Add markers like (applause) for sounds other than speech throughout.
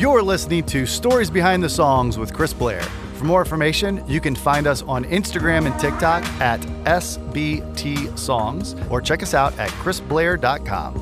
You're listening to Stories Behind the Songs with Chris Blair. For more information, you can find us on Instagram and TikTok at SBT Songs or check us out at chrisblair.com.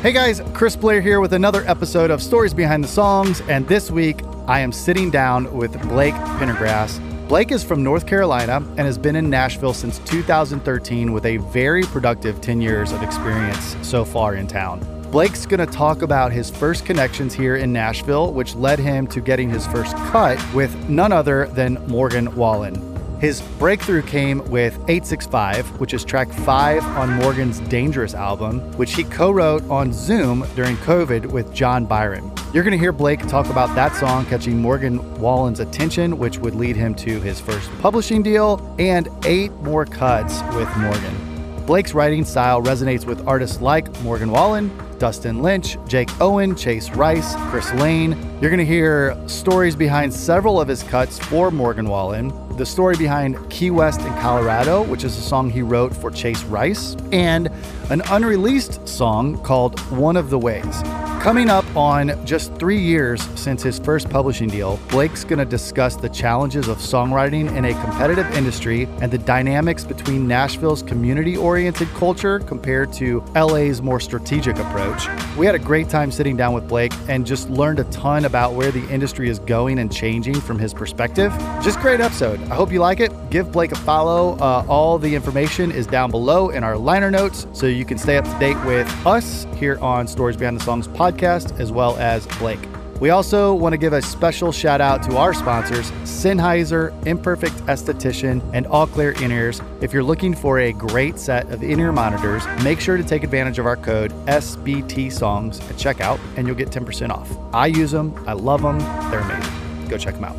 Hey guys, Chris Blair here with another episode of Stories Behind the Songs, and this week I am sitting down with Blake Pendergrass. Blake is from North Carolina and has been in Nashville since 2013 with a very productive 10 years of experience so far in town. Blake's going to talk about his first connections here in Nashville, which led him to getting his first cut with none other than Morgan Wallen. His breakthrough came with 865, which is track five on Morgan's Dangerous album, which he co wrote on Zoom during COVID with John Byron. You're going to hear Blake talk about that song catching Morgan Wallen's attention, which would lead him to his first publishing deal and eight more cuts with Morgan. Blake's writing style resonates with artists like Morgan Wallen, Dustin Lynch, Jake Owen, Chase Rice, Chris Lane. You're going to hear stories behind several of his cuts for Morgan Wallen, the story behind Key West in Colorado, which is a song he wrote for Chase Rice, and an unreleased song called One of the Ways. Coming up on just three years since his first publishing deal, Blake's going to discuss the challenges of songwriting in a competitive industry and the dynamics between Nashville's community oriented culture compared to LA's more strategic approach. We had a great time sitting down with Blake and just learned a ton about where the industry is going and changing from his perspective. Just great episode. I hope you like it. Give Blake a follow. Uh, all the information is down below in our liner notes so you can stay up to date with us here on Stories Behind the Songs podcast podcast, as well as Blake. We also want to give a special shout out to our sponsors, Sennheiser, Imperfect Esthetician, and Alclair In Ears. If you're looking for a great set of in ear monitors, make sure to take advantage of our code SBT Songs at checkout, and you'll get 10% off. I use them, I love them, they're amazing. Go check them out.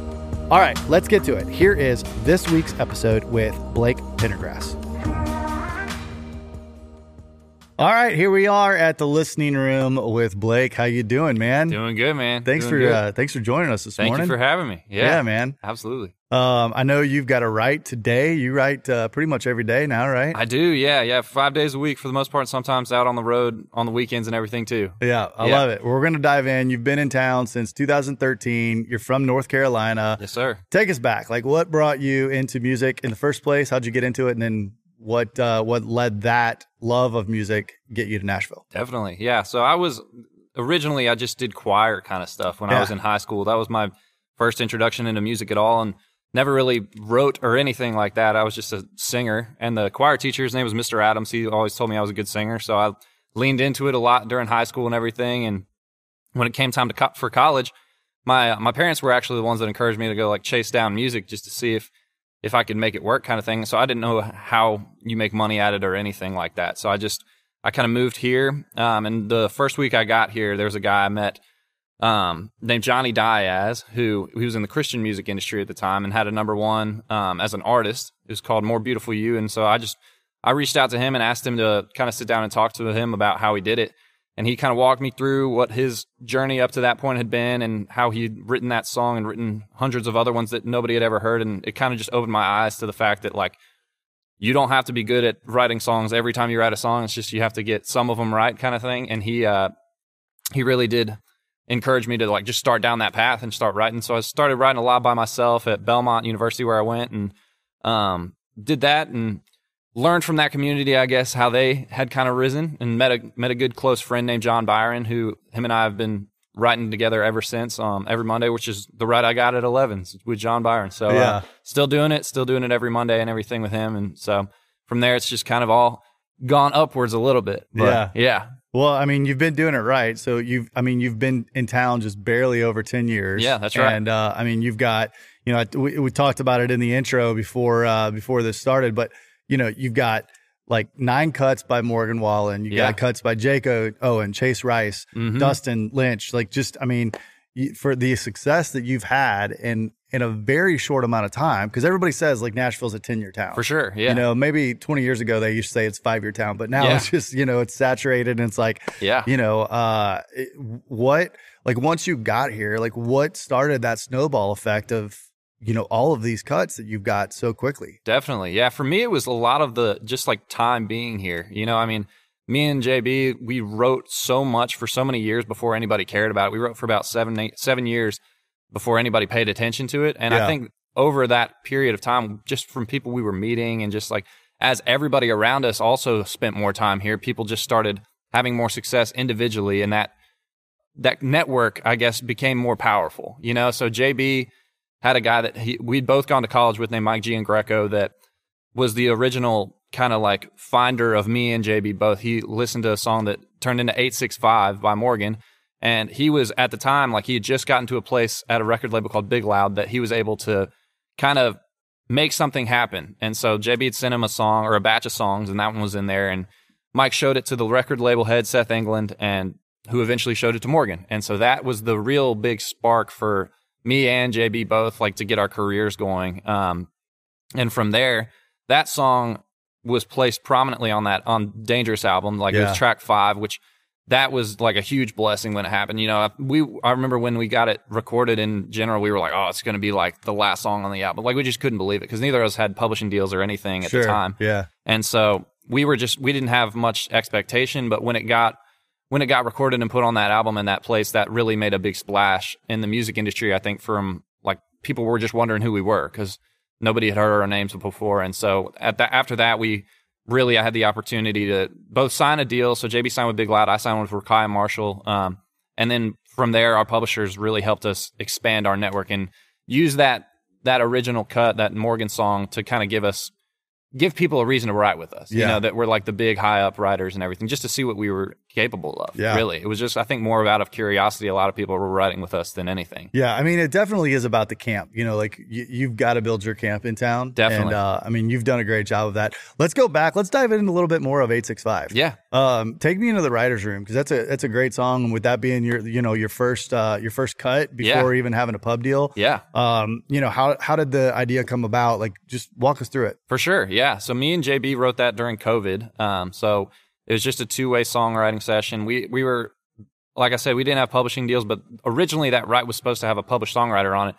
All right, let's get to it. Here is this week's episode with Blake Pendergrass. All right, here we are at the listening room with Blake. How you doing, man? Doing good, man. Thanks Doing for uh, thanks for joining us this Thank morning. you for having me. Yeah, yeah, man. absolutely. Um, I know you've got to write today. You write uh, pretty much every day now, right? I do. Yeah, yeah. Five days a week for the most part. Sometimes out on the road on the weekends and everything too. yeah, I Yeah. love it. We're going to dive in. You've been in town since 2013. You're from North Carolina. Yes, sir. Take us back. Like, what brought you into music in the first place? How'd you get into it? And then what uh, what led that love of music get you to Nashville? Definitely. Yeah. So I was originally I just did choir kind of stuff when Yeah. I was in high school. That was my first introduction into music at all, and never really wrote or anything like that. I was just a singer, and the choir teacher, his name was Mr. Adams. He always told me I was a good singer, so I leaned into it a lot during high school and everything. And when it came time to co- for college, my my parents were actually the ones that encouraged me to go like chase down music just to see if if I could make it work kind of thing. So I didn't know how you make money at it or anything like that. So I just I kind of moved here. Um, and the first week I got here, there was a guy I met um, named Johnny Diaz, who he was in the Christian music industry at the time and had a number one um, as an artist. It was called More Beautiful You. And so I just I reached out to him and asked him to kind of sit down and talk to him about how he did it. And he kind of walked me through what his journey up to that point had been and how he'd written that song and written hundreds of other ones that nobody had ever heard. And it kind of just opened my eyes to the fact that like you don't have to be good at writing songs every time you write a song. It's just you have to get some of them right, kind of thing. And he uh, he really did encourage me to like just start down that path and start writing. So I started writing a lot by myself at Belmont University where I went and um, did that and learned from that community, I guess, how they had kind of risen and met a met a good close friend named John Byron, who him and I have been writing together ever since. Um, every Monday, which is the write I got at 11 with John Byron. So Yeah. uh, still doing it, still doing it every Monday and everything with him. And so from there, it's just kind of all gone upwards a little bit. But, Yeah. yeah, Well, I mean, you've been doing it right. So you've, I mean, you've been in town just barely over 10 years. Yeah, that's right. And, uh, I mean, you've got, you know, we, we talked about it in the intro before, uh, before this started, but, you know, you've got like nine cuts by Morgan Wallen. You Yeah. got cuts by Jake O- Owen, Chase Rice, Mhm. Dustin Lynch. Like just, I mean, for the success that you've had in, in a very short amount of time, because everybody says like Nashville's a 10 year town. for sure. Yeah. You know, maybe 20 years ago they used to say it's five year town, but now Yeah. it's just, you know, it's saturated and it's like, yeah. you know, uh, it- what, like once you got here, like what started that snowball effect of, you know, all of these cuts that you've got so quickly? Definitely. Yeah. For me, it was a lot of the just like time being here. You know, I mean, me and JB, we wrote so much for so many years before anybody cared about it. We wrote for about seven, eight, seven years before anybody paid attention to it. And Yeah. I think over that period of time, just from people we were meeting and just like as everybody around us also spent more time here, people just started having more success individually. And that, that network, I guess, became more powerful, you know? So JB had a guy that he, we'd both gone to college with named Mike Giangreco that was the original kind of like finder of me and JB both. He listened to a song that turned into 865 by Morgan. And he was at the time, like he had just gotten to a place at a record label called Big Loud that he was able to kind of make something happen. And so JB had sent him a song or a batch of songs, and that one was in there. And Mike showed it to the record label head, Seth England, and who eventually showed it to Morgan. And so that was the real big spark for me and JB both, like to get our careers going. Um, and from there, that song was placed prominently on that on Dangerous album, like it was track five, which that was like a huge blessing when it happened. You know, we I remember when we got it recorded in general, we were like, oh, it's going to be like the last song on the album. Like we just couldn't believe it because neither of us had publishing deals or anything at sure. the time. Yeah. And so we were just we didn't have much expectation, but when it got when it got recorded and put on that album in that place, that really made a big splash in the music industry. I think from like people were just wondering who we were because nobody had heard our names before. And so at that after that, we really I had the opportunity to both sign a deal. So JB signed with Big Loud, I signed with Rakai Marshall, um, and then from there, our publishers really helped us expand our network and use that that original cut, that Morgan song, to kind of give us give people a reason to write with us. You know, that we're like the big high up writers and everything, just to see what we were capable of. Yeah. Really. It was just I think more out of curiosity. A lot of people were writing with us than anything. Yeah, I mean, it definitely is about the camp. You know, like you, you've got to build your camp in town. Definitely. And uh, I mean, you've done a great job of that. Let's go back. Let's dive in a little bit more of 865. Yeah. Um, take me into the writers' room because that's a that's a great song. And with that being your you know your first uh, your first cut before even having a pub deal. Yeah. Um, you know how how did the idea come about? Like, just walk us through it. For sure, yeah. So me and JB wrote that during COVID. Um, so it was just a two way songwriting session. We we were, like I said, we didn't have publishing deals, but originally that right was supposed to have a published songwriter on it,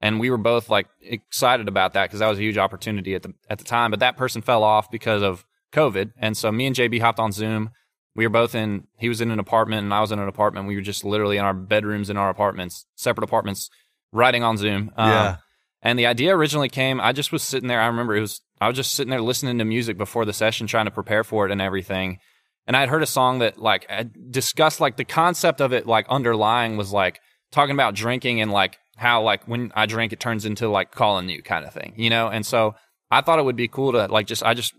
and we were both like excited about that because that was a huge opportunity at the at the time. But that person fell off because of COVID, and so me and JB hopped on Zoom. We were both in. He was in an apartment, and I was in an apartment. We were just literally in our bedrooms in our apartments, separate apartments, writing on Zoom. Um, Yeah. And the idea originally came, I just was sitting there. I remember it was, I was just sitting there listening to music before the session, trying to prepare for it and everything. And I had heard a song that like discussed like the concept of it, like underlying was like talking about drinking and like how like when I drink, it turns into like calling you kind of thing, you know? And so I thought it would be cool to like just, I just,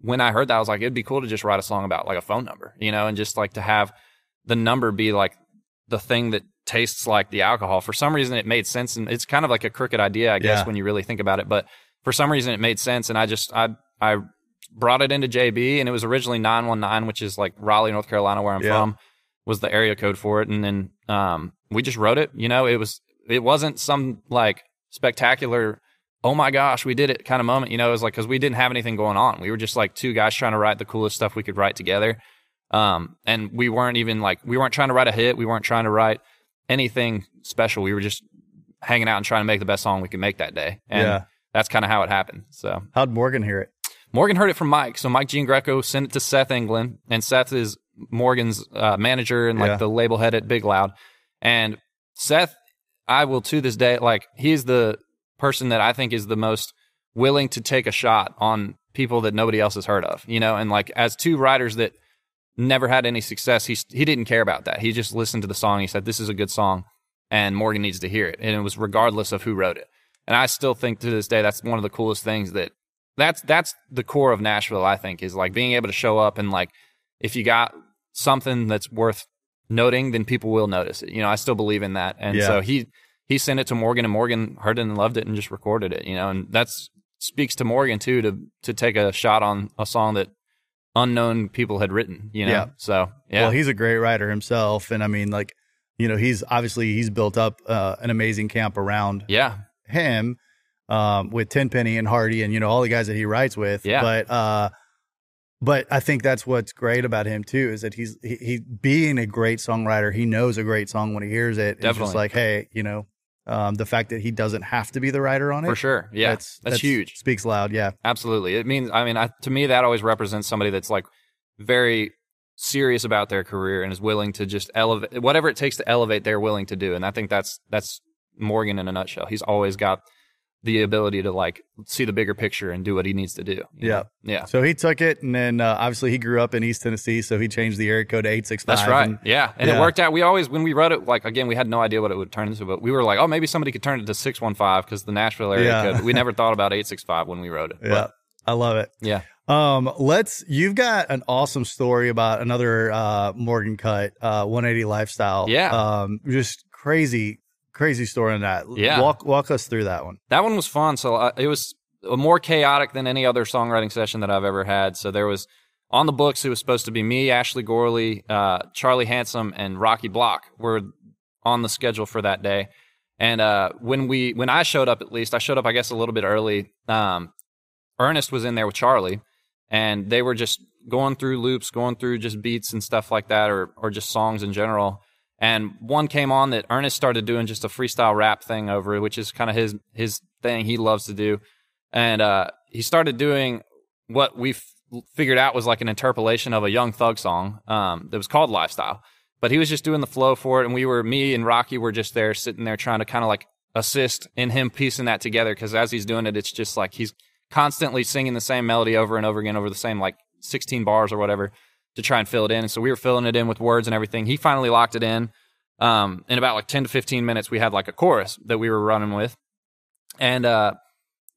when I heard that, I was like, it'd be cool to just write a song about like a phone number, you know, and just like to have the number be like the thing that tastes like the alcohol. For some reason, it made sense, and it's kind of like a crooked idea, I guess, Yeah. when you really think about it. But for some reason, it made sense, and I just I I brought it into JB, and it was originally nine one nine, which is like Raleigh, North Carolina, where I'm Yeah. from, was the area code for it, and then um we just wrote it. You know, it was it wasn't some like spectacular. Oh my gosh, we did it kind of moment. You know, it was like because we didn't have anything going on. We were just like two guys trying to write the coolest stuff we could write together. Um, and we weren't even like we weren't trying to write a hit. We weren't trying to write anything special. We were just hanging out and trying to make the best song we could make that day. And Yeah. that's kind of how it happened. So How'd Morgan hear it? Morgan heard it from Mike. So Mike Giangreco sent it to Seth England, and Seth is Morgan's uh, manager and like Yeah. the label head at Big Loud. And Seth, I will to this day, like he's the person that I think is the most willing to take a shot on people that nobody else has heard of, you know. And like as two writers that never had any success, he he didn't care about that. He just listened to the song. He said, "This is a good song, and Morgan needs to hear it." And it was regardless of who wrote it. And I still think to this day that's one of the coolest things that that's that's the core of Nashville. I think is like being able to show up and like if you got something that's worth noting, then people will notice it. You know, I still believe in that. And Yeah. so he he sent it to Morgan, and Morgan heard it and loved it, and just recorded it. You know, and that's speaks to Morgan too to to take a shot on a song that unknown people had written. You know, Yeah. so yeah, Well, he's a great writer himself, and I mean, like, you know, he's obviously he's built up uh, an amazing camp around yeah, him um, with Tenpenny and Hardy, and you know all the guys that he writes with. Yeah. But uh, but I think that's what's great about him too is that he's he, he being a great songwriter. He knows a great song when he hears it. It's just Definitely. like, hey, you know, um, the fact that he doesn't have to be the writer on it for sure. Yeah, that's, that's huge. Speaks loud. Yeah. Absolutely. It means, I mean, I, to me, that always represents somebody that's like very serious about their career and is willing to just elevate whatever it takes to elevate. They're willing to do, and I think that's that's Morgan in a nutshell. He's always got the ability to like see the bigger picture and do what he needs to do. Yeah. know? yeah. So he took it, and then uh, obviously he grew up in East Tennessee, so he changed the area code to eight six five. That's right. yeah. And yeah. it worked out. We always, when we wrote it, like, again, we had no idea what it would turn into, but we were like, oh, maybe somebody could turn it to 615 because the Nashville area Yeah. code. We (laughs) never thought about 865 when we wrote it. Yeah, But, I love it. yeah. Um, let's. You've got an awesome story about another uh, Morgan Cut, uh, 180 lifestyle. Yeah. Um, just crazy, crazy story on that. Yeah. Walk walk us through that one. That one was fun. So uh, it was more chaotic than any other songwriting session that I've ever had. So there was on the books, it was supposed to be me, Ashley Gorley, uh, Charlie Handsome, and Rocky Block were on the schedule for that day. And uh, when we when I showed up, at least I showed up, I guess, a little bit early. Um, Ernest was in there with Charlie, and they were just going through loops, going through just beats and stuff like that, or or just songs in general. And one came on that Ernest started doing just a freestyle rap thing over, which is kind of his his thing. He loves to do, and uh, he started doing what we f- figured out was like an interpolation of a Young Thug song um, that was called Lifestyle. But he was just doing the flow for it, and we were me and Rocky were just there sitting there trying to kind of like assist in him piecing that together because as he's doing it, it's just like he's constantly singing the same melody over and over again over the same like 16 bars or whatever to try and fill it in. And so we were filling it in with words and everything. He finally locked it in. Um, in about like 10 to 15 minutes, we had like a chorus that we were running with. And, uh,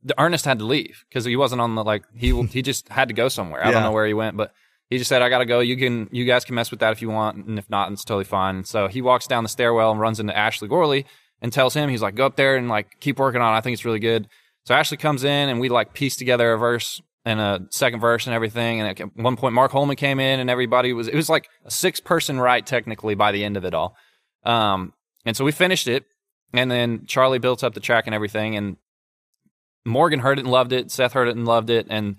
the Ernest had to leave because he wasn't on the like he he just had to go somewhere. I Yeah. don't know where he went, but he just said, "I gotta go. You can you guys can mess with that if you want, and if not, it's totally fine." And so he walks down the stairwell and runs into Ashley Gorley and tells him he's like, "Go up there and like keep working on. it. I think it's really good." So Ashley comes in and we like piece together a verse and a second verse and everything. And at one point, Mark Holman came in and everybody was it was like a six person write technically by the end of it all. Um, and so we finished it, and then Charlie built up the track and everything, and Morgan heard it and loved it. Seth heard it and loved it, and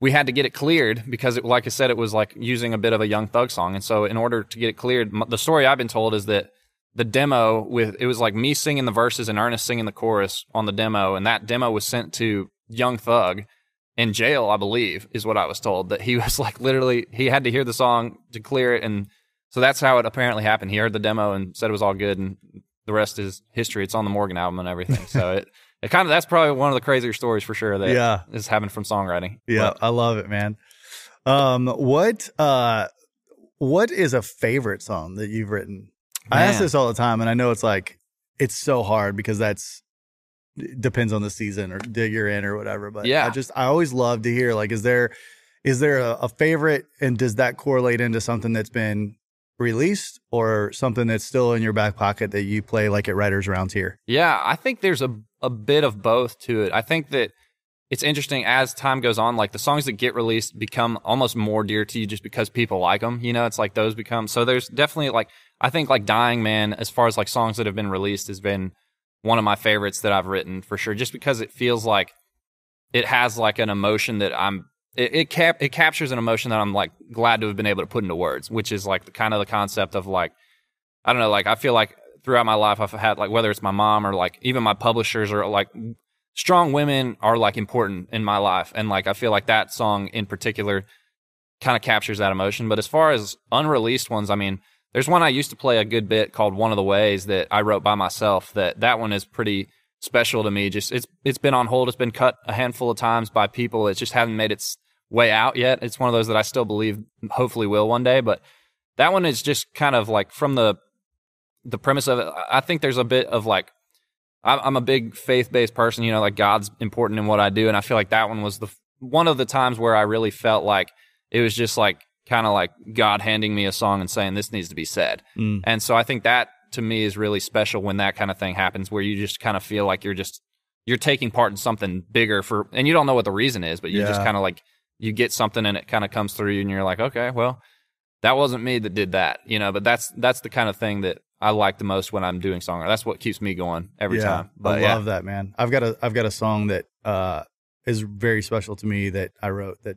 we had to get it cleared because, it, like I said, it was like using a bit of a Young Thug song. And so, in order to get it cleared, the story I've been told is that the demo with it was like me singing the verses and Ernest singing the chorus on the demo, and that demo was sent to Young Thug in jail, I believe, is what I was told. That he (laughs) was like literally he had to hear the song to clear it, and so that's how it apparently happened. He heard the demo and said it was all good, and the rest is history. It's on the Morgan album and everything. So it (laughs) it kind of that's probably one of the crazier stories for sure that Yeah. is happening from songwriting. Yeah, I love it, man. Um, what uh, what is a favorite song that you've written? I ask this all the time, and I know it's like it's so hard because that's depends on the season or that you're in or whatever. But Yeah. I just I always love to hear like, is there is there a, a favorite, and does that correlate into something that's been released or something that's still in your back pocket that you play like at writers rounds here? Yeah, I think there's a a bit of both to it. I think that it's interesting as time goes on. Like the songs that get released become almost more dear to you just because people like them. You know, it's like those become. So there's definitely like I think like Dying Man, as far as like songs that have been released, has been one of my favorites that I've written for sure. Just because it feels like it has like an emotion that I'm. It it, cap, it captures an emotion that I'm like glad to have been able to put into words, which is like the kind of the concept of like I don't know, like I feel like throughout my life I've had like whether it's my mom or like even my publishers or like strong women are like important in my life and like I feel like that song in particular kind of captures that emotion. But as far as unreleased ones, I mean, there's one I used to play a good bit called One of the Ways that I wrote by myself that that one is pretty special to me. Just it's it's been on hold, it's been cut a handful of times by people. It just hasn't made its way out yet. It's one of those that I still believe hopefully will one day, but that one is just kind of like from the the premise of it. I think there's a bit of like I'm a big faith based person. You know, like God's important in what I do, and I feel like that one was the one of the times where I really felt like it was just like kind of like God handing me a song and saying this needs to be said. Mm. And so I think that to me is really special when that kind of thing happens, where you just kind of feel like you're just you're taking part in something bigger for, and you don't know what the reason is, but you just kind of like you get something and it kind of comes through you, and you're like, okay, well, that wasn't me that did that, you know. But that's that's the kind of thing that I like the most when I'm doing songwriting. That's what keeps me going every yeah, time. But I yeah, love that, man. I've got a I've got a song that uh is very special to me that I wrote that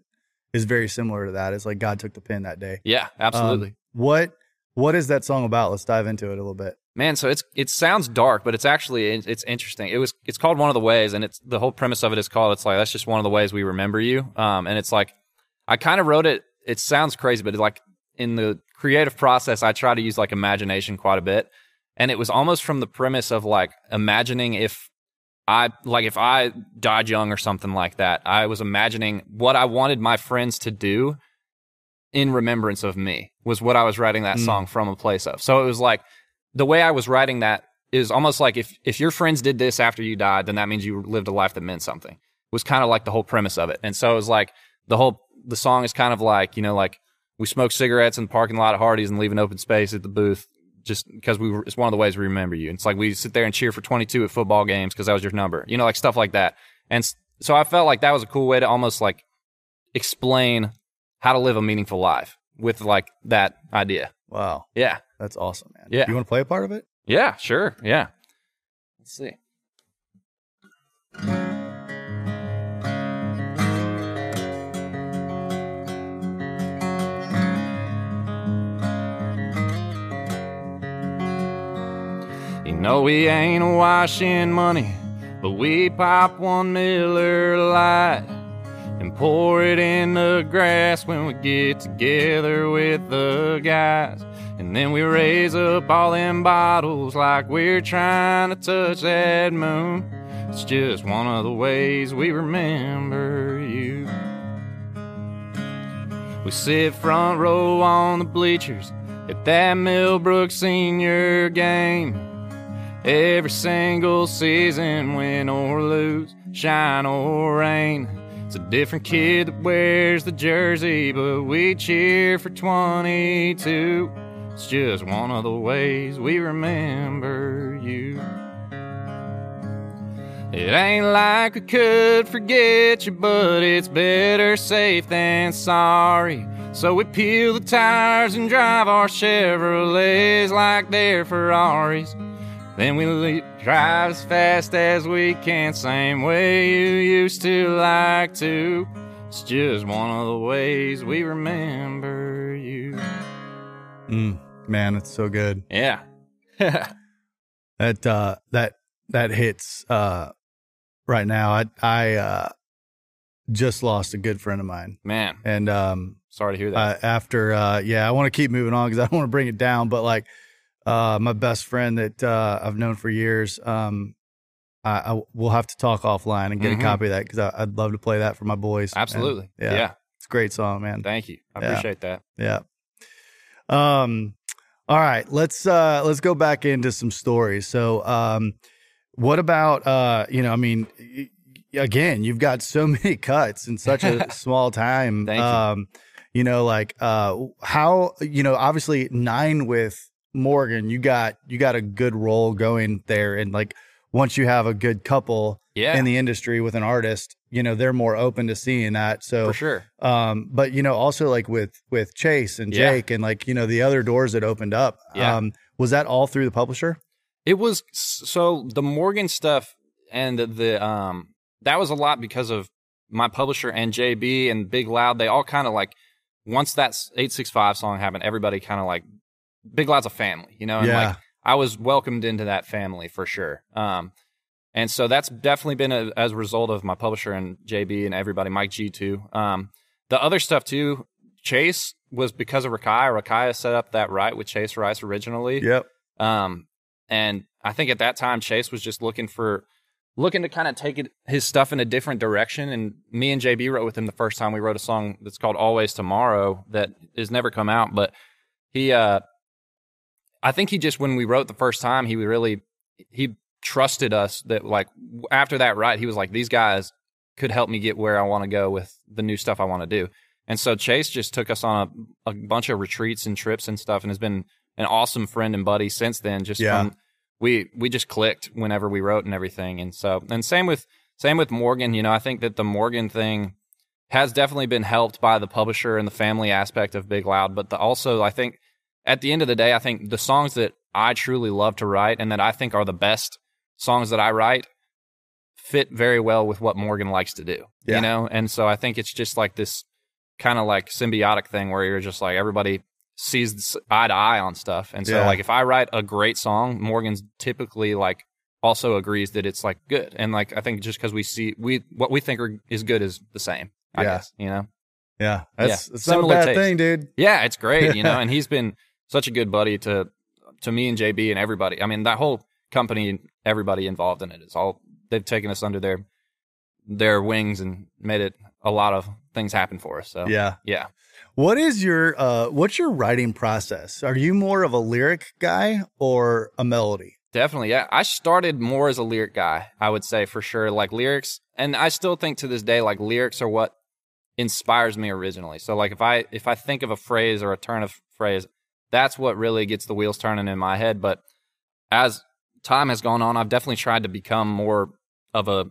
is very similar to that. It's like God took the pen that day. yeah, absolutely. Um, what what is that song about? Let's dive into it a little bit. Man, so it's it sounds dark, but it's actually it's interesting. It was it's called one of the ways, and it's the whole premise of it is called. It's like that's just one of the ways we remember you. Um, and it's like I kind of wrote it. It sounds crazy, but it's like in the creative process, I try to use like imagination quite a bit. And it was almost from the premise of like imagining if I like if I died young or something like that. I was imagining what I wanted my friends to do in remembrance of me was what I was writing that Mm. song from a place of. So it was like the way I was writing that is almost like if if your friends did this after you died, then that means you lived a life that meant something. It Was kind of like the whole premise of it. And so it was like the whole the song is kind of like, you know, like we smoke cigarettes in the parking lot at Hardee's and leave an open space at the booth just because we were, it's one of the ways we remember you. It's like we sit there and cheer for 22 at football games because that was your number, you know, like stuff like that. And so I felt like that was a cool way to almost like explain how to live a meaningful life with like that idea. Wow, Yeah. that's awesome, man. Yeah. Do you want to play a part of it? Yeah, sure. Yeah. Let's see. Know we ain't washing money, but we pop one Miller Lite and pour it in the grass when we get together with the guys. And then we raise up all them bottles like we're trying to touch that moon. It's just one of the ways we remember you. We sit front row on the bleachers at that Millbrook senior game. Every single season, win or lose, shine or rain. It's a different kid that wears the jersey, but we cheer for 22. It's just one of the ways we remember you. It ain't like we could forget you, but it's better safe than sorry. So we peel the tires and drive our Chevrolets like they're Ferraris. Then we le- drive as fast as we can, same way you used to like to. It's just one of the ways we remember you. Mm, man, it's so good. Yeah. (laughs) That uh, that that hits uh, right now. I I uh, just lost a good friend of mine, Man, and um, sorry to hear that. uh, after uh, yeah, I want to keep moving on because I don't want to bring it down. But like uh, my best friend that uh, I've known for years, um, I, I we'll have to talk offline and get Mhm. a copy of that because I'd love to play that for my boys. And, Absolutely. yeah, yeah. it's a great song, man. Thank you. I Yeah. appreciate that. Yeah. Um all right, let's uh let's go back into some stories. So um what about uh you know, I mean again, you've got so (laughs) many cuts in such a (laughs) small time. Thank you. Um you know like uh how you know obviously 9 with Morgan, you got you got a good role going there and like once you have a good couple Yeah. in the industry with an artist, you know, they're more open to seeing that. So for sure. um but you know also like with with chase and Yeah. jake and like you know the other doors that opened up Yeah. um was that all through the publisher It was so the Morgan stuff and the, the um that was a lot because of my publisher and JB and Big Loud. They all kind of like once that eight six five song happened, everybody kind of like Big Lots of family, you know. And Yeah. like I was welcomed into that family for sure. Um, and so that's definitely been a, as a result of my publisher and JB and everybody, Mike G too. Um, the other stuff too, Chase was because of Rakaya. Rakaya set up that right with Chase Rice originally. yep Um, and I think at that time Chase was just looking for looking to kind of take it, his stuff in a different direction. And me and JB wrote with him the first time we wrote a song that's called Always Tomorrow that has never come out. But he, uh, I think he just when we wrote the first time, he really he trusted us that like after that write, he was like these guys could help me get where I want to go with the new stuff I want to do. And so Chase just took us on a, a bunch of retreats and trips and stuff, and has been an awesome friend and buddy since then. Just Yeah. from we we just clicked whenever we wrote and everything. And so and same with same with Morgan. You know, I think that the Morgan thing has definitely been helped by the publisher and the family aspect of Big Loud, but the, also I think at the end of the day, I think the songs that I truly love to write and that I think are the best songs that I write fit very well with what Morgan likes to do. Yeah. You know, and so I think it's just like this kind of like symbiotic thing where you're just like everybody sees eye to eye on stuff. And so Yeah. like if I write a great song, Morgan's typically like also agrees that it's like good. And like I think just because we see we what we think are, is good is the same. I Yeah. guess you know. Yeah, that's Yeah, it's not a similar bad taste. thing, dude. Yeah, it's great, you know, (laughs) and he's been such a good buddy to to me and JB and everybody. I mean, that whole company, everybody involved in it is all they've taken us under their their wings and made it a lot of things happen for us. So Yeah. yeah. What is your uh what's your writing process? Are you more of a lyric guy or a melody? Definitely, yeah. I started more as a lyric guy, I would say for sure. Like lyrics, and I still think to this day, like lyrics are what inspires me originally. So like if I if I think of a phrase or a turn of phrase, that's what really gets the wheels turning in my head. But as time has gone on, I've definitely tried to become more of a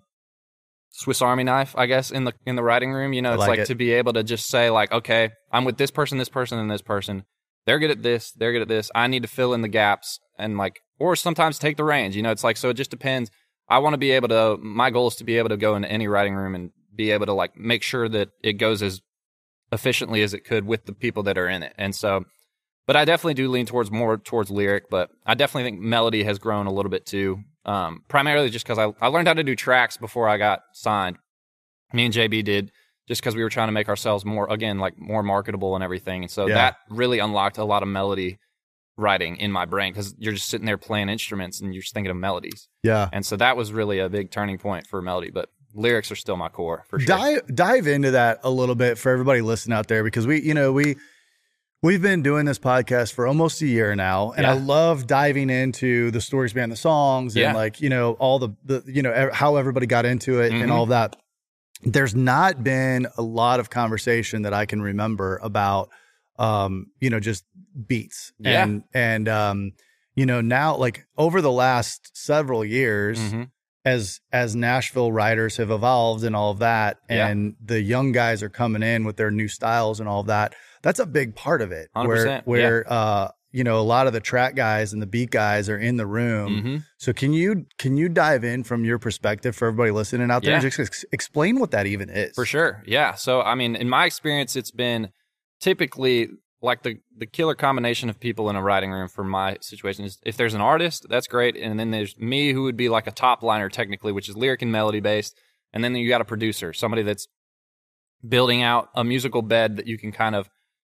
Swiss Army knife, I guess, in the in the writing room. You know, it's like like, it. to be able to just say like, okay, I'm with this person, this person, and this person. They're good at this. They're good at this. I need to fill in the gaps and like, or sometimes take the reins. You know, it's like so. It just depends. I want to be able to. My goal is to be able to go into any writing room and be able to like make sure that it goes as efficiently as it could with the people that are in it. And so, but I definitely do lean towards more towards lyric. But I definitely think melody has grown a little bit too. Um, primarily just because I I learned how to do tracks before I got signed. Me and JB did just because we were trying to make ourselves more again like more marketable and everything. And so Yeah. that really unlocked a lot of melody writing in my brain because you're just sitting there playing instruments and you're just thinking of melodies. Yeah. And so that was really a big turning point for melody. But lyrics are still my core for sure. Dive dive into that a little bit for everybody listening out there because we, you know, we we've been doing this podcast for almost a year now, and I love diving into the stories behind the songs and like you know all the the you know how everybody got into it and Mhm. all that. There's not been a lot of conversation that I can remember about, um, you know, just beats Yeah. and and um, you know now like over the last several years Mhm. as as Nashville writers have evolved and all of that, Yeah. and the young guys are coming in with their new styles and all of that. That's a big part of it. Where 100%, where uh you know a lot of the track guys and the beat guys are in the room. Mhm. So can you can you dive in from your perspective for everybody listening out there and just ex- explain what that even is? For sure. Yeah. So, I mean, in my experience, it's been typically like the, the killer combination of people in a writing room for my situation is if there's an artist, that's great. And then there's me who would be like a top liner technically, which is lyric and melody based. And then you got a producer, somebody that's building out a musical bed that you can kind of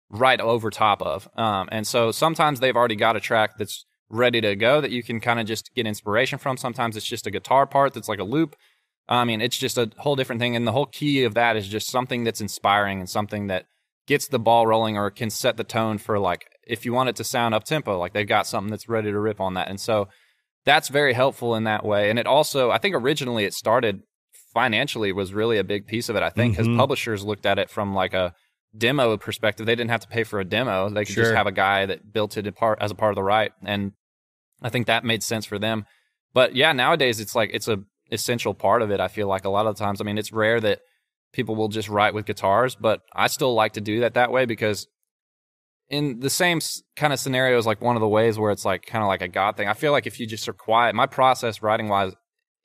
write over top of. Um, and so sometimes they've already got a track that's ready to go that you can kind of just get inspiration from. Sometimes it's just a guitar part that's like a loop. I mean, it's just a whole different thing. And the whole key of that is just something that's inspiring and something that gets the ball rolling or can set the tone for like, if you want it to sound up tempo, like they've got something that's ready to rip on that. And so that's very helpful in that way. And it also, I think originally it started financially was really a big piece of it, I think, because Mhm. publishers looked at it from like a demo perspective. They didn't have to pay for a demo. They could Sure. just have a guy that built it part, as a part of the right. And I think that made sense for them. But yeah, nowadays it's like it's a essential part of it. I feel like a lot of the times, I mean, it's rare that people will just write with guitars, but I still like to do that that way because in the same kind of scenarios, like one of the ways where it's like kind of like a God thing, I feel like if you just are quiet, my process writing wise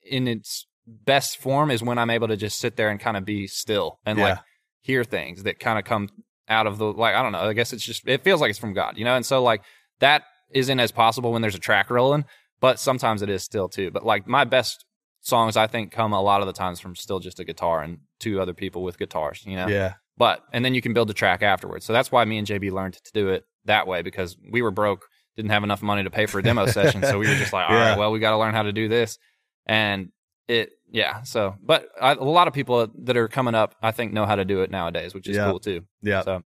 in its best form is when I'm able to just sit there and kind of be still and like Yeah. Hear things that kind of come out of the, like, I don't know, I guess it's just, it feels like it's from God, you know? And so like that isn't as possible when there's a track rolling, but sometimes it is still too. But like my best songs, I think, come a lot of the times from still just a guitar and two other people with guitars, you know? Yeah. But, and then you can build a track afterwards. So that's why me and JB learned to do it that way because we were broke, didn't have enough money to pay for a demo session. So we were just like, (laughs) all right, Yeah. well, we got to learn how to do this. And it, yeah. So, but I, a lot of people that are coming up, I think, know how to do it nowadays, which is Yeah. cool too. Yeah. So,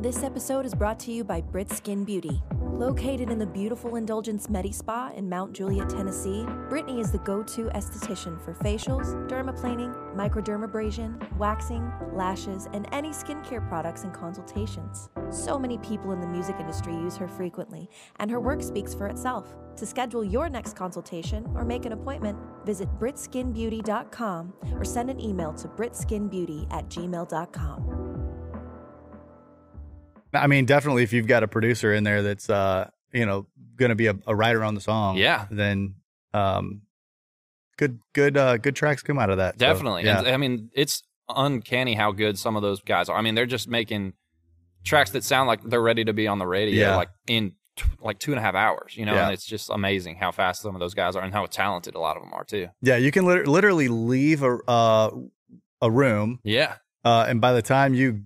This episode is brought to you by Brit Skin Beauty. Located in the beautiful Indulgence Medi Spa in Mount Juliet, Tennessee, Brittany is the go to esthetician for facials, dermaplaning, microdermabrasion, waxing, lashes, and any skincare products and consultations. So many people in the music industry use her frequently, and her work speaks for itself. To schedule your next consultation or make an appointment, visit britskinbeauty.com or send an email to britskinbeauty at gmail.com. I mean, definitely if you've got a producer in there that's uh, you know, gonna be a, a writer on the song, Yeah. then um good good uh good tracks come out of that. So, Definitely. yeah. And I mean, it's uncanny how good some of those guys are. I mean, they're just making tracks that sound like they're ready to be on the radio, Yeah. like in t- like two and a half hours, you know, Yeah. and it's just amazing how fast some of those guys are and how talented a lot of them are too. Yeah, you can lit- literally leave a uh, a room Yeah. uh, and by the time you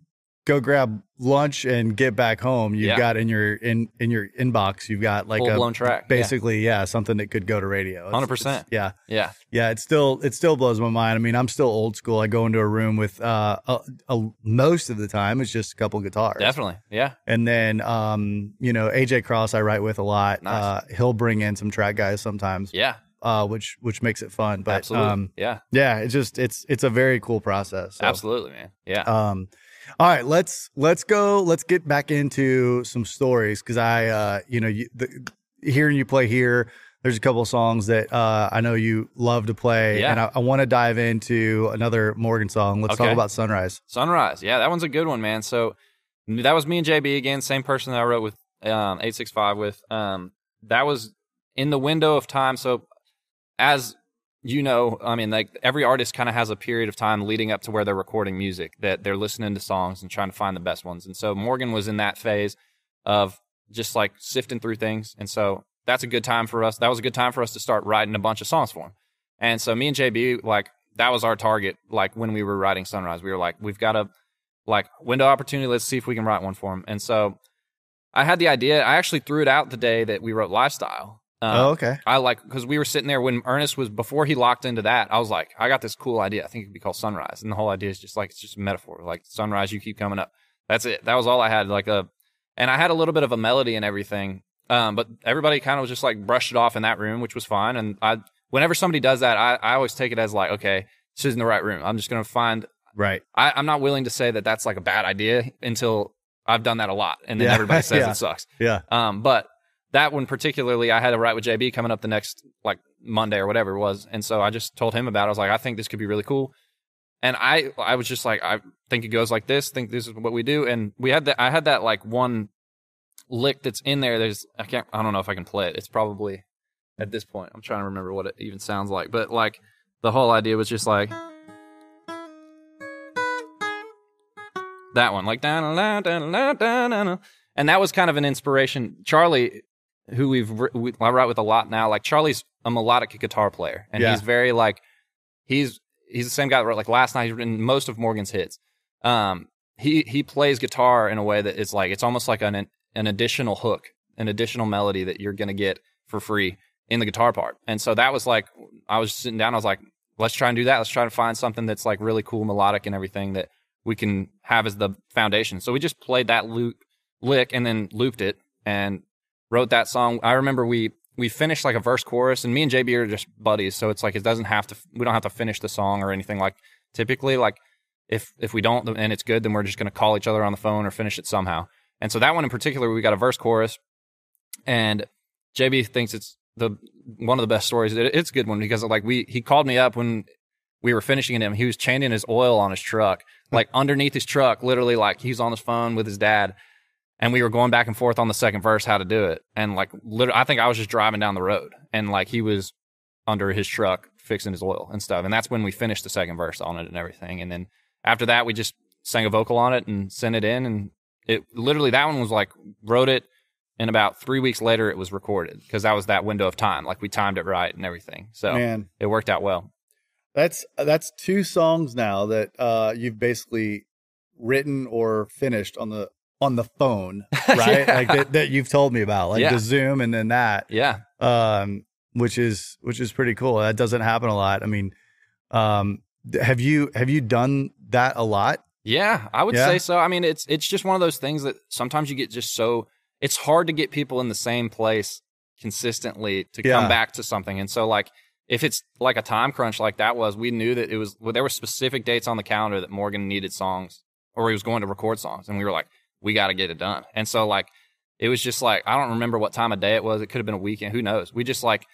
go grab lunch and get back home, you've Yeah. got in your in in your inbox, you've got like a Full-blown track, yeah. basically, yeah. something that could go to radio. 100%. it's- Yeah, Yeah. yeah. It still it still blows my mind. I mean, I'm still old school. I go into a room with uh, a, a, most of the time it's just a couple guitars, Definitely. Yeah. and then um, you know, AJ Cross I write with a lot. Nice. Uh, he'll bring in some track guys sometimes, Yeah. uh, which which makes it fun. But Absolutely. um, yeah. yeah, it's just it's it's a very cool process. So, Absolutely, man. Yeah. Um, all right, let's let's go. Let's get back into some stories because I, uh, you know, you, the, hearing you play here, there's a couple of songs that uh, I know you love to play, Yeah. and I, I want to dive into another Morgan song. Let's talk about Sunrise. Sunrise. Yeah, that one's a good one, man. So that was me and JB again, same person that I wrote with um, 865 with. Um, that was in the window of time. So as you know, I mean, like every artist kind of has a period of time leading up to where they're recording music that they're listening to songs and trying to find the best ones. And so Morgan was in that phase of just like sifting through things. And so that's a good time for us. That was a good time for us to start writing a bunch of songs for him. And so me and JB, like that was our target. Like when we were writing Sunrise, we were like, we've got a like window opportunity. Let's see if we can write one for him. And so I had the idea. I actually threw it out the day that we wrote Lifestyle. Um, oh, okay. I like because we were sitting there when Ernest was before he locked into that. I was like, I got this cool idea. I think it could be called Sunrise, and the whole idea is just like it's just a metaphor. Like sunrise, you keep coming up. That's it. That was all I had. Like a, and I had a little bit of a melody and everything. Um, but everybody kind of just like brushed it off in that room, which was fine. And I, whenever somebody does that, I, I always take it as like, okay, this isn't the right room. I'm just gonna find. Right. I, I'm not willing to say that that's like a bad idea until I've done that a lot, and then Yeah. everybody (laughs) says Yeah. it sucks. Yeah. Um, but that one particularly, I had a write with JB coming up the next like Monday or whatever it was, and so I just told him about. it. I was like, I think this could be really cool, and I I was just like, I think it goes like this. Think this is what we do, and we had that. I had that like one lick that's in there. There's I can't I don't know if I can play it. It's probably at this point. I'm trying to remember what it even sounds like, but like the whole idea was just like. That one, like da da da da da and that was kind of an inspiration. Charlie, who we've we, I write with a lot now, like Charlie's a melodic guitar player, and Yeah. he's very like he's he's the same guy that wrote like last night. He's written most of Morgan's hits. Um, he he plays guitar in a way that is like it's almost like an an additional hook, an additional melody that you're gonna get for free in the guitar part. And so that was like I was sitting down, I was like, let's try and do that. Let's try to find something that's like really cool, melodic, and everything that we can have as the foundation. So we just played that loop lick and then looped it and wrote that song. I remember we we finished like a verse chorus and me and JB are just buddies, so it's like it doesn't have to we don't have to finish the song or anything like typically like if if we don't and it's good then we're just going to call each other on the phone or finish it somehow. And so that one in particular we got a verse chorus and JB thinks it's the one of the best stories. It- It's a good one because like we he called me up when we were finishing it. He was changing his oil on his truck, like hmm. underneath his truck, literally like he's on his phone with his dad, and we were going back and forth on the second verse how to do it. And like literally, I think I was just driving down the road, and like he was under his truck fixing his oil and stuff. And that's when we finished the second verse on it and everything. And then after that, we just sang a vocal on it and sent it in, and it literally that one was like wrote it. And about three weeks later, it was recorded because that was that window of time. Like we timed it right and everything. So Man, it worked out well. that's that's two songs now that uh, you've basically written or finished on the on the phone, (laughs) right? Yeah. Like that, that you've told me about, like Yeah. the Zoom and then that. Yeah. um, which is which is pretty cool. That doesn't happen a lot. I mean, um, have you have you done that a lot? Yeah, I would Yeah? say so. I mean, it's it's just one of those things that sometimes you get just so it's hard to get people in the same place consistently to come back to something. And so like if it's like a time crunch like that was, we knew that it was well, there were specific dates on the calendar that Morgan needed songs or he was going to record songs and we were like we got to get it done. And so like it was just like I don't remember what time of day it was. It could have been a weekend, who knows. We just like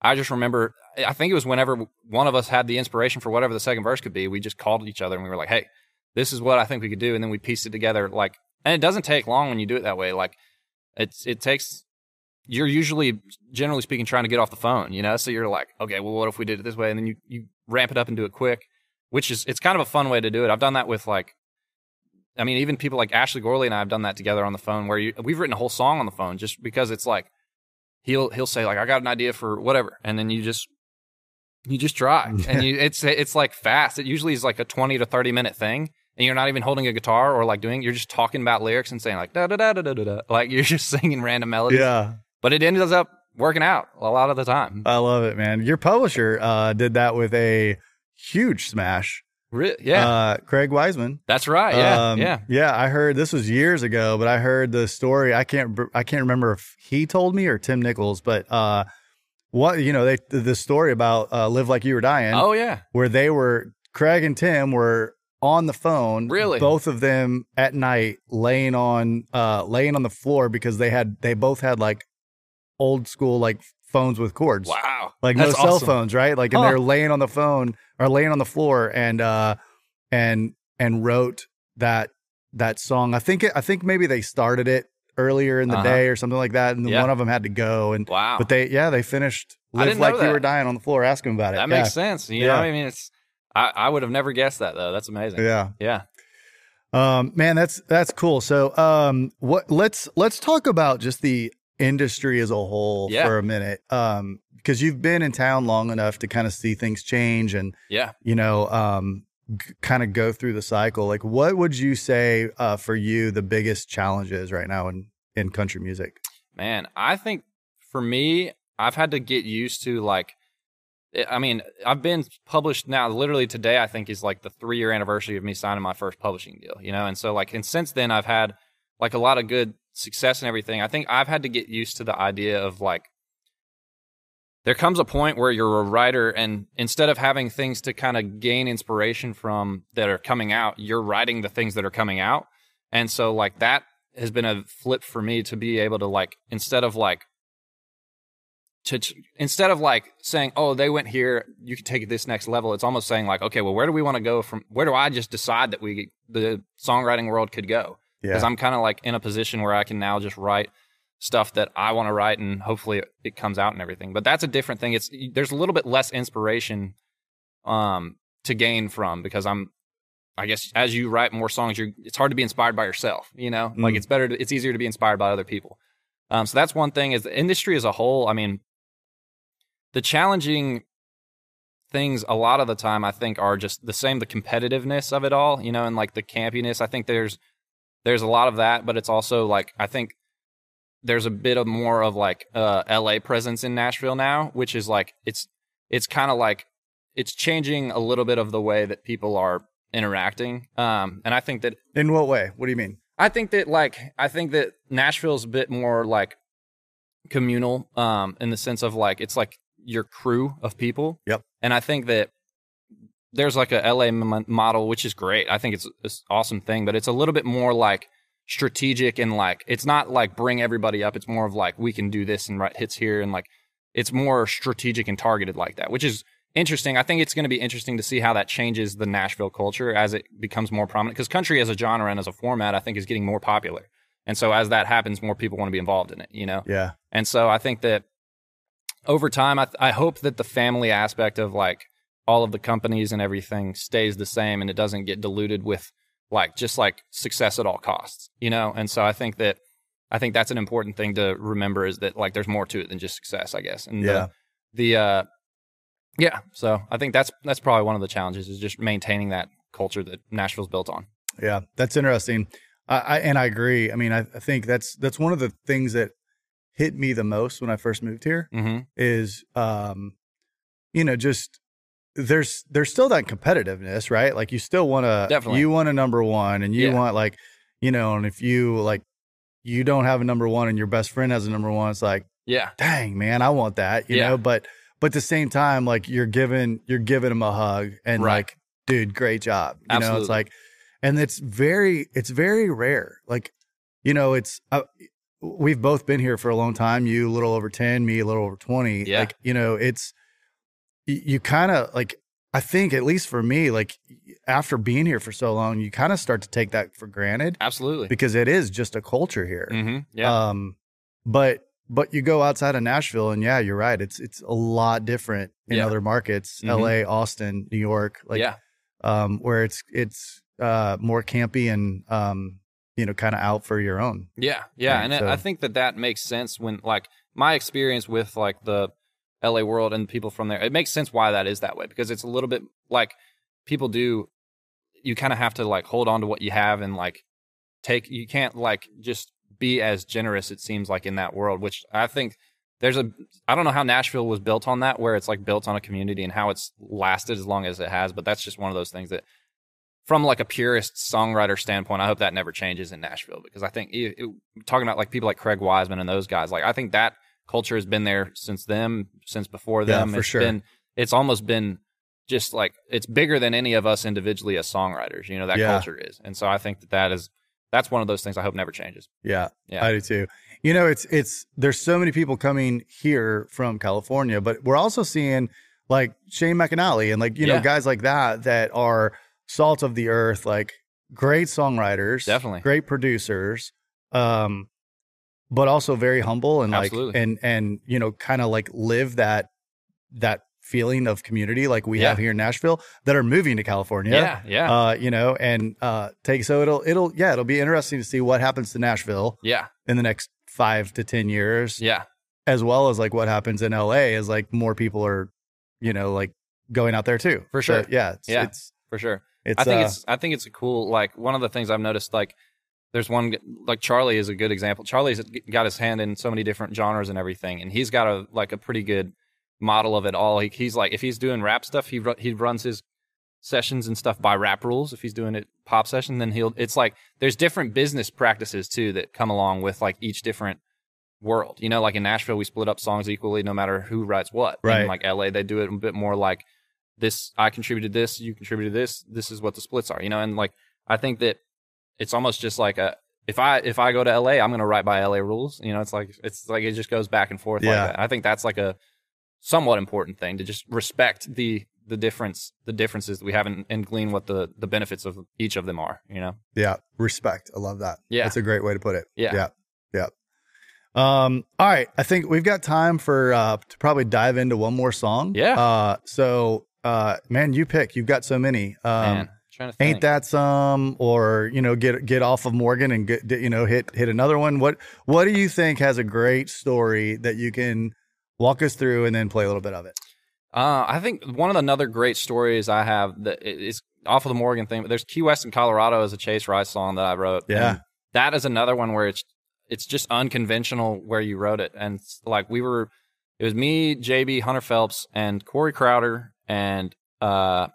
I just remember I think it was whenever one of us had the inspiration for whatever the second verse could be, we just called each other and we were like, "Hey, this is what I think we could do," and then we pieced it together. Like, and it doesn't take long when you do it that way. Like, it's it takes. You're usually, generally speaking, trying to get off the phone, you know. So you're like, okay, well, what if we did it this way? And then you you ramp it up and do it quick, which is it's kind of a fun way to do it. I've done that with like, I mean, even people like Ashley Gorley and I have done that together on the phone, where you, we've written a whole song on the phone just because it's like he'll he'll say like I got an idea for whatever, and then you just you just try, (laughs) and you it's it's like fast. It usually is like a twenty to thirty minute thing, and you're not even holding a guitar or like doing you're just talking about lyrics and saying like da da da da da da da like you're (laughs) just singing random melodies Yeah. but it ends up working out a lot of the time I love it, man. Your publisher uh, did that with a huge smash. Re- yeah Uh, Craig Wiseman. that's right yeah Um, yeah Yeah, I heard this was years ago, but I heard the story. I can't I can't remember if he told me or Tim Nichols, but uh what you know, they the story about uh Live Like You Were Dying oh yeah where they were Craig and Tim were on the phone Really? both of them at night laying on uh laying on the floor because they had they both had like old school like phones with cords wow like That's no cell awesome. phones, right? Like, and Huh. they're laying on the phone or laying on the floor and uh and and wrote that that song. I think it, I think maybe they started it earlier in the Uh-huh. day or something like that, and Yeah. one of them had to go. And wow but they yeah they finished live like you were dying on the floor. Ask him about it. that yeah. makes sense you Yeah. know i mean it's I, I would have never guessed that though that's amazing Yeah. yeah Um, man, that's that's cool. So, um, what let's let's talk about just the industry as a whole Yeah. for a minute. Um, because you've been in town long enough to kind of see things change and yeah you know, um, g- kind of go through the cycle. Like, what would you say uh, for you the biggest challenges right now in in country music? Man, I think for me, I've had to get used to like, I- I mean, I've been published now. Literally today, I think is like the three year anniversary of me signing my first publishing deal. You know, and so like, and since then, I've had like a lot of good success and everything. I think I've had to get used to the idea of like. There comes a point where you're a writer, and instead of having things to kind of gain inspiration from that are coming out, you're writing the things that are coming out. And so, like, that has been a flip for me to be able to like instead of like to instead of like saying oh they went here you can take it this next level it's almost saying like okay well where do we want to go from where do i just decide that we the songwriting world could go because i'm kind of like in a position where i can now just write stuff that i want to write and hopefully it, comes out and everything but that's a different thing it's there's a little bit less inspiration um to gain from because i'm I guess as you write more songs, you're it's hard to be inspired by yourself. You know, like Mm. it's better, to, it's easier to be inspired by other people. Um, so that's one thing. Is the industry as a whole? I mean, the challenging things a lot of the time I think are just the same. The competitiveness of it all, you know, and like the campiness. I think there's there's a lot of that, but it's also like I think there's a bit of more of like uh, LA presence in Nashville now, which is like it's it's kind of like it's changing a little bit of the way that people are interacting. Um, and I think that In what way? What do you mean? I think that like I think that Nashville's a bit more like communal um in the sense of like it's like your crew of people. Yep. And I think that there's like a LA m- model which is great. I think it's it's an awesome thing, but it's a little bit more like strategic and like it's not like bring everybody up. It's more of like we can do this and write hits here and like it's more strategic and targeted like that, which is interesting. I think it's going to be interesting to see how that changes the Nashville culture as it becomes more prominent. Because country as a genre and as a format, I think is getting more popular. And so as that happens, more people want to be involved in it. You know. Yeah. And so I think that over time, I, I hope that the family aspect of like all of the companies and everything stays the same and it doesn't get diluted with like just like success at all costs, you know? And so I think that I think that's an important thing to remember is that like there's more to it than just success, I guess. And Yeah. the, the uh yeah, so I think that's that's probably one of the challenges is just maintaining that culture that Nashville's built on. Yeah, that's interesting. I, I and I agree. I mean, I, I think that's that's one of the things that hit me the most when I first moved here Mm-hmm. is, um, you know, just there's there's still that competitiveness, right? Like you still want to, Definitely. you want a number one, and you Yeah. want like, you know, and if you like, you don't have a number one, and your best friend has a number one, it's like, Yeah. dang man, I want that, you Yeah. know. But but at the same time, like you're giving you're giving them a hug and Right. like, dude, great job. You know, it's like, and it's very it's very rare. Like, you know, it's uh, we've both been here for a long time. You a little over ten, me a little over twenty. Yeah. Like, you know, it's you kind of like. I think at least for me, like after being here for so long, you kind of start to take that for granted Absolutely. because it is just a culture here. Mm-hmm. Yeah. Um, but but you go outside of Nashville, and yeah, you're right. It's it's a lot different in Yeah. other markets, Mhm. L.A., Austin, New York, like yeah. um, where it's it's uh more campy and um you know kind of out for your own. Yeah, yeah, and so- I think that that makes sense when like my experience with like the LA world and people from there. It makes sense why that is that way because it's a little bit like people do you kind of have to like hold on to what you have and like take you can't like just be as generous it seems like in that world which i think there's a i don't know how nashville was built on that where it's like built on a community and how it's lasted as long as it has but that's just one of those things that from like a purist songwriter standpoint i hope that never changes in nashville because i think it, it, talking about like people like craig wiseman and those guys like i think that culture has been there since them since before them. Yeah, for it's sure. been it's almost been just like it's bigger than any of us individually as songwriters you know that Yeah. culture is and so i think that that is that's one of those things i hope never changes Yeah, Yeah. I do too. You know, it's it's there's so many people coming here from California, but we're also seeing like Shane McAnally and like you know guys like that that are salt of the earth, like great songwriters, Definitely. great producers, um, but also very humble and like Absolutely. and and you know kind of like live that that feeling of community like we Yeah. have here in Nashville that are moving to California yeah yeah uh, you know, and uh, take so it'll it'll yeah it'll be interesting to see what happens to Nashville yeah in the next five to ten years, yeah as well as like what happens in LA as like more people are, you know, like going out there too. For So, sure. yeah, it's, Yeah. it's for sure it's I think uh, it's I think it's a cool like one of the things I've noticed like there's one like Charlie is a good example. Charlie's got his hand in so many different genres and everything, and he's got a like a pretty good model of it all. He, he's like if he's doing rap stuff, he he runs his sessions and stuff by rap rules. If he's doing it pop session, then he'll it's like there's different business practices too that come along with like each different world. You know, like in Nashville, we split up songs equally no matter who writes what. Right. In like LA, they do it a bit more like this. I contributed this, you contributed this. This is what the splits are. You know, and like I think that it's almost just like a if I if I go to LA, I'm gonna write by LA rules. You know, it's like it's like it just goes back and forth Yeah. like that. I think that's like a somewhat important thing to just respect the the difference the differences that we have and, and glean what the the benefits of each of them are. You know. yeah respect. I love that. Yeah. that's a great way to put it. Yeah. yeah, yeah. Um, all right, I think we've got time for uh to probably dive into one more song. Yeah. Uh, so uh, man, you pick. You've got so many. Um, Man, trying to think. ain't that some or you know get get off of morgan and get you know hit hit another one what what do you think has a great story that you can walk us through and then play a little bit of it Uh, I think one of the another great stories I have that is off of the Morgan thing. But there's Key West and Colorado is a Chase Rice song that I wrote. Yeah. That is another one where it's it's just unconventional where you wrote it, and like we were, it was me, JB, Hunter Phelps, and Corey Crowder, and uh,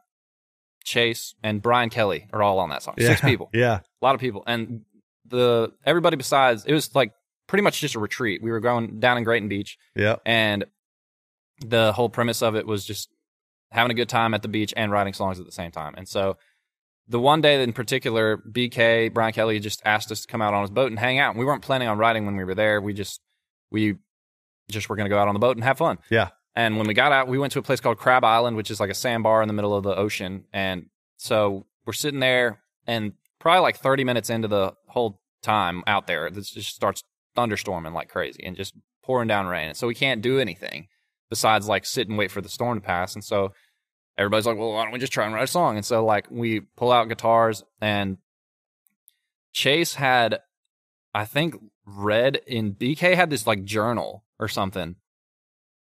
Chase and Brian Kelly are all on that song. Six people, yeah a lot of people, and the everybody besides it was like pretty much just a retreat. We were going down in Grayton Beach yeah and the whole premise of it was just having a good time at the beach and writing songs at the same time. And so the one day in particular, BK Brian Kelly just asked us to come out on his boat and hang out. And we weren't planning on writing when we were there. We just we just were going to go out on the boat and have fun. Yeah. And when we got out, we went to a place called Crab Island, which is like a sandbar in the middle of the ocean. And so we're sitting there, and probably like 30 minutes into the whole time out there, it just starts thunderstorming like crazy and just pouring down rain. And so we can't do anything besides like sit and wait for the storm to pass. And so everybody's like, well, why don't we just try and write a song? And so like we pull out guitars and Chase had, I think, read in BK had this like journal or something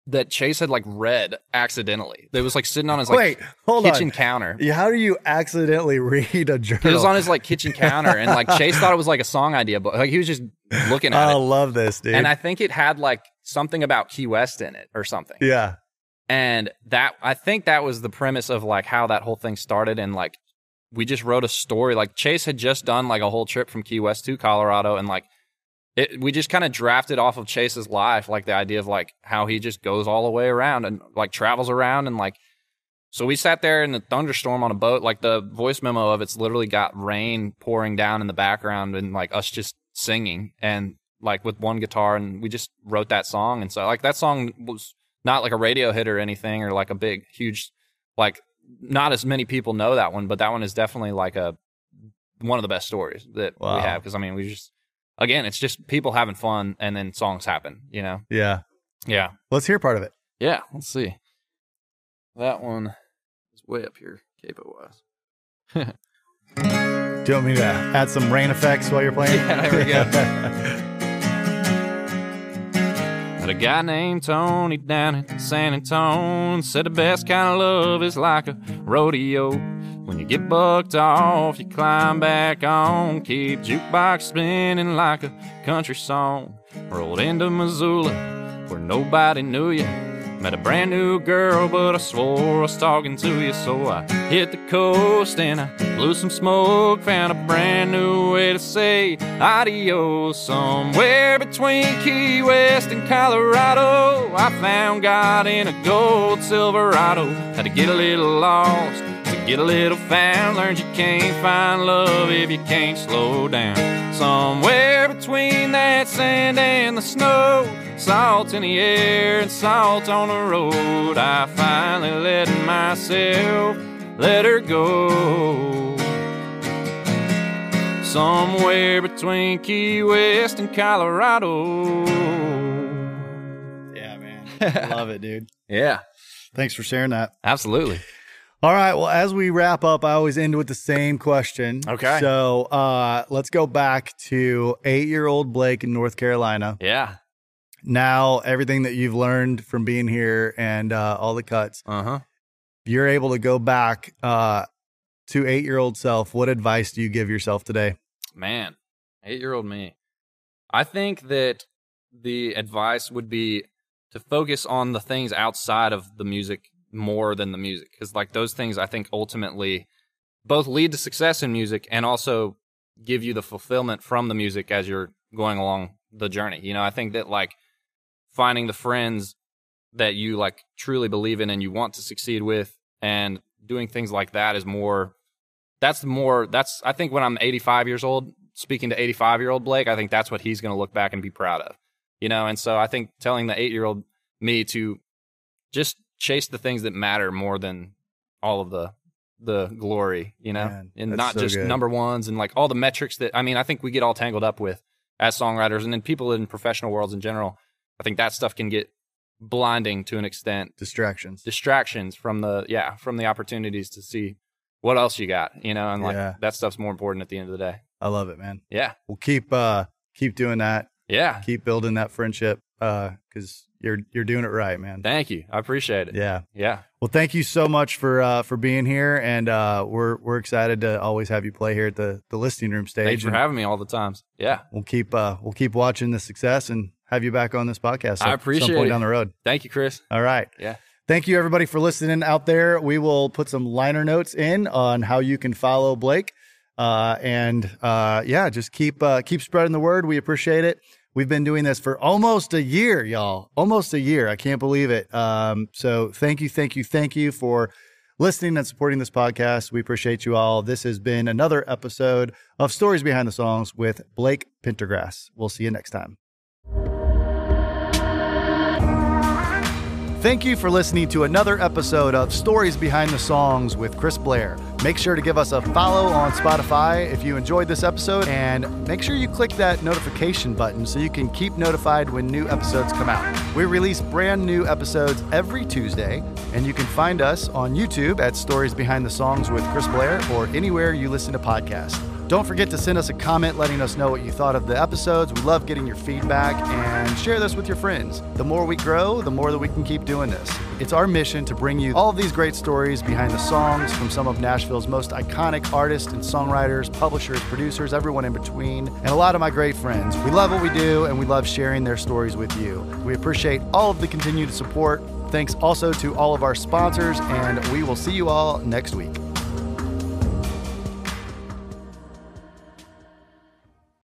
that Chase had like read accidentally. That was like sitting on his like wait hold kitchen on counter. Yeah, how do you accidentally (laughs) read a journal It was on his like kitchen counter, and like Chase thought it was like a song idea, but like he was just looking at it. i it, love this dude and I think it had like something about Key West in it or something. yeah And that I think that was the premise of like how that whole thing started and like we just wrote a story like Chase had just done like a whole trip from Key West to Colorado and like it we just kind of drafted off of Chase's life like the idea of like how he just goes all the way around and like travels around and like so we sat there in the thunderstorm on a boat like the voice memo of it's literally got rain pouring down in the background and like us just singing and like with one guitar and we just wrote that song and so like that song was not like a radio hit or anything or like a big huge like not as many people know that one but that one is definitely like a one of the best stories that Wow. we have because i mean we just again it's just people having fun and then songs happen you know? Yeah. Yeah. Let's hear part of it. Yeah let's see. That one is way up here capo wise (laughs) do you want me to add some rain effects while you're playing? (laughs) Yeah, there we go. (laughs) Met a guy named Tony down in San Antonio. Said the best kind of love is like a rodeo. When you get bucked off, you climb back on. Keep jukebox spinning like a country song. Rolled into Missoula where nobody knew you. Met a brand new girl, but I swore I was talking to you. So I hit the coast and I blew some smoke. Found a brand new way to say adios. Somewhere between Key West and Colorado, I found God in a gold Silverado. Had to get a little lost get a little found. Learned you can't find love if you can't slow down. Somewhere between that sand and the snow. Salt in the air and salt on the road. I finally let myself let her go. Somewhere between Key West and Colorado. Yeah, man. I (laughs) love it, dude. Yeah, Thanks for sharing that. absolutely. All right. Well, as we wrap up, I always end with the same question. Okay. So uh, let's go back to eight year old Blake in North Carolina. Yeah. Now, everything that you've learned from being here and uh, all the cuts, Uh huh. you're able to go back uh, to eight year old self. What advice do you give yourself today? Man, eight year old me. I think that the advice would be to focus on the things outside of the music more than the music. Because, like, those things I think ultimately both lead to success in music and also give you the fulfillment from the music as you're going along the journey. You know, I think that, like, finding the friends that you, like, truly believe in and you want to succeed with and doing things like that is more that's more that's I think when I'm 85 years old, speaking to 85 year old Blake, I think that's what he's going to look back and be proud of, you know. And so I think telling the eight year old me to just chase the things that matter more than all of the the glory, you know, Man, and not so just good. number ones and like all the metrics that I mean, I think we get all tangled up with as songwriters and then people in professional worlds in general. I think that stuff can get blinding to an extent Distractions. distractions from the yeah from the opportunities to see what else you got you know and like Yeah. that stuff's more important at the end of the day I love it, man. yeah We'll keep uh, keep doing that. yeah Keep building that friendship uh because you're you're doing it right, man. thank you i appreciate it Yeah. yeah Well, thank you so much for uh, for being here, and uh, we're we're excited to always have you play here at the the Listening Room stage. thanks for and having me all the times yeah we'll keep uh, we'll keep watching the success and have you back on this podcast. I appreciate some point it. down the road. thank you chris All right. Yeah. Thank you everybody for listening out there. We will put some liner notes in on how you can follow Blake. Uh, and uh, yeah, just keep uh, keep spreading the word. We appreciate it. We've been doing this for almost a year, y'all. Almost a year. I can't believe it. Um, so thank you, thank you, thank you for listening and supporting this podcast. We appreciate you all. This has been another episode of Stories Behind the Songs with Blake Pendergrass. We'll see you next time. Thank you for listening to another episode of Stories Behind the Songs with Chris Blair. Make sure to give us a follow on Spotify if you enjoyed this episode, and make sure you click that notification button so you can keep notified when new episodes come out. We release brand new episodes every Tuesday, and you can find us on YouTube at Stories Behind the Songs with Chris Blair or anywhere you listen to podcasts. Don't forget to send us a comment letting us know what you thought of the episodes. We love getting your feedback and share this with your friends. The more we grow, the more that we can keep doing this. It's our mission to bring you all of these great stories behind the songs from some of Nashville's most iconic artists and songwriters, publishers, producers, everyone in between, and a lot of my great friends. We love what we do and we love sharing their stories with you. We appreciate all of the continued support. Thanks also to all of our sponsors, and we will see you all next week.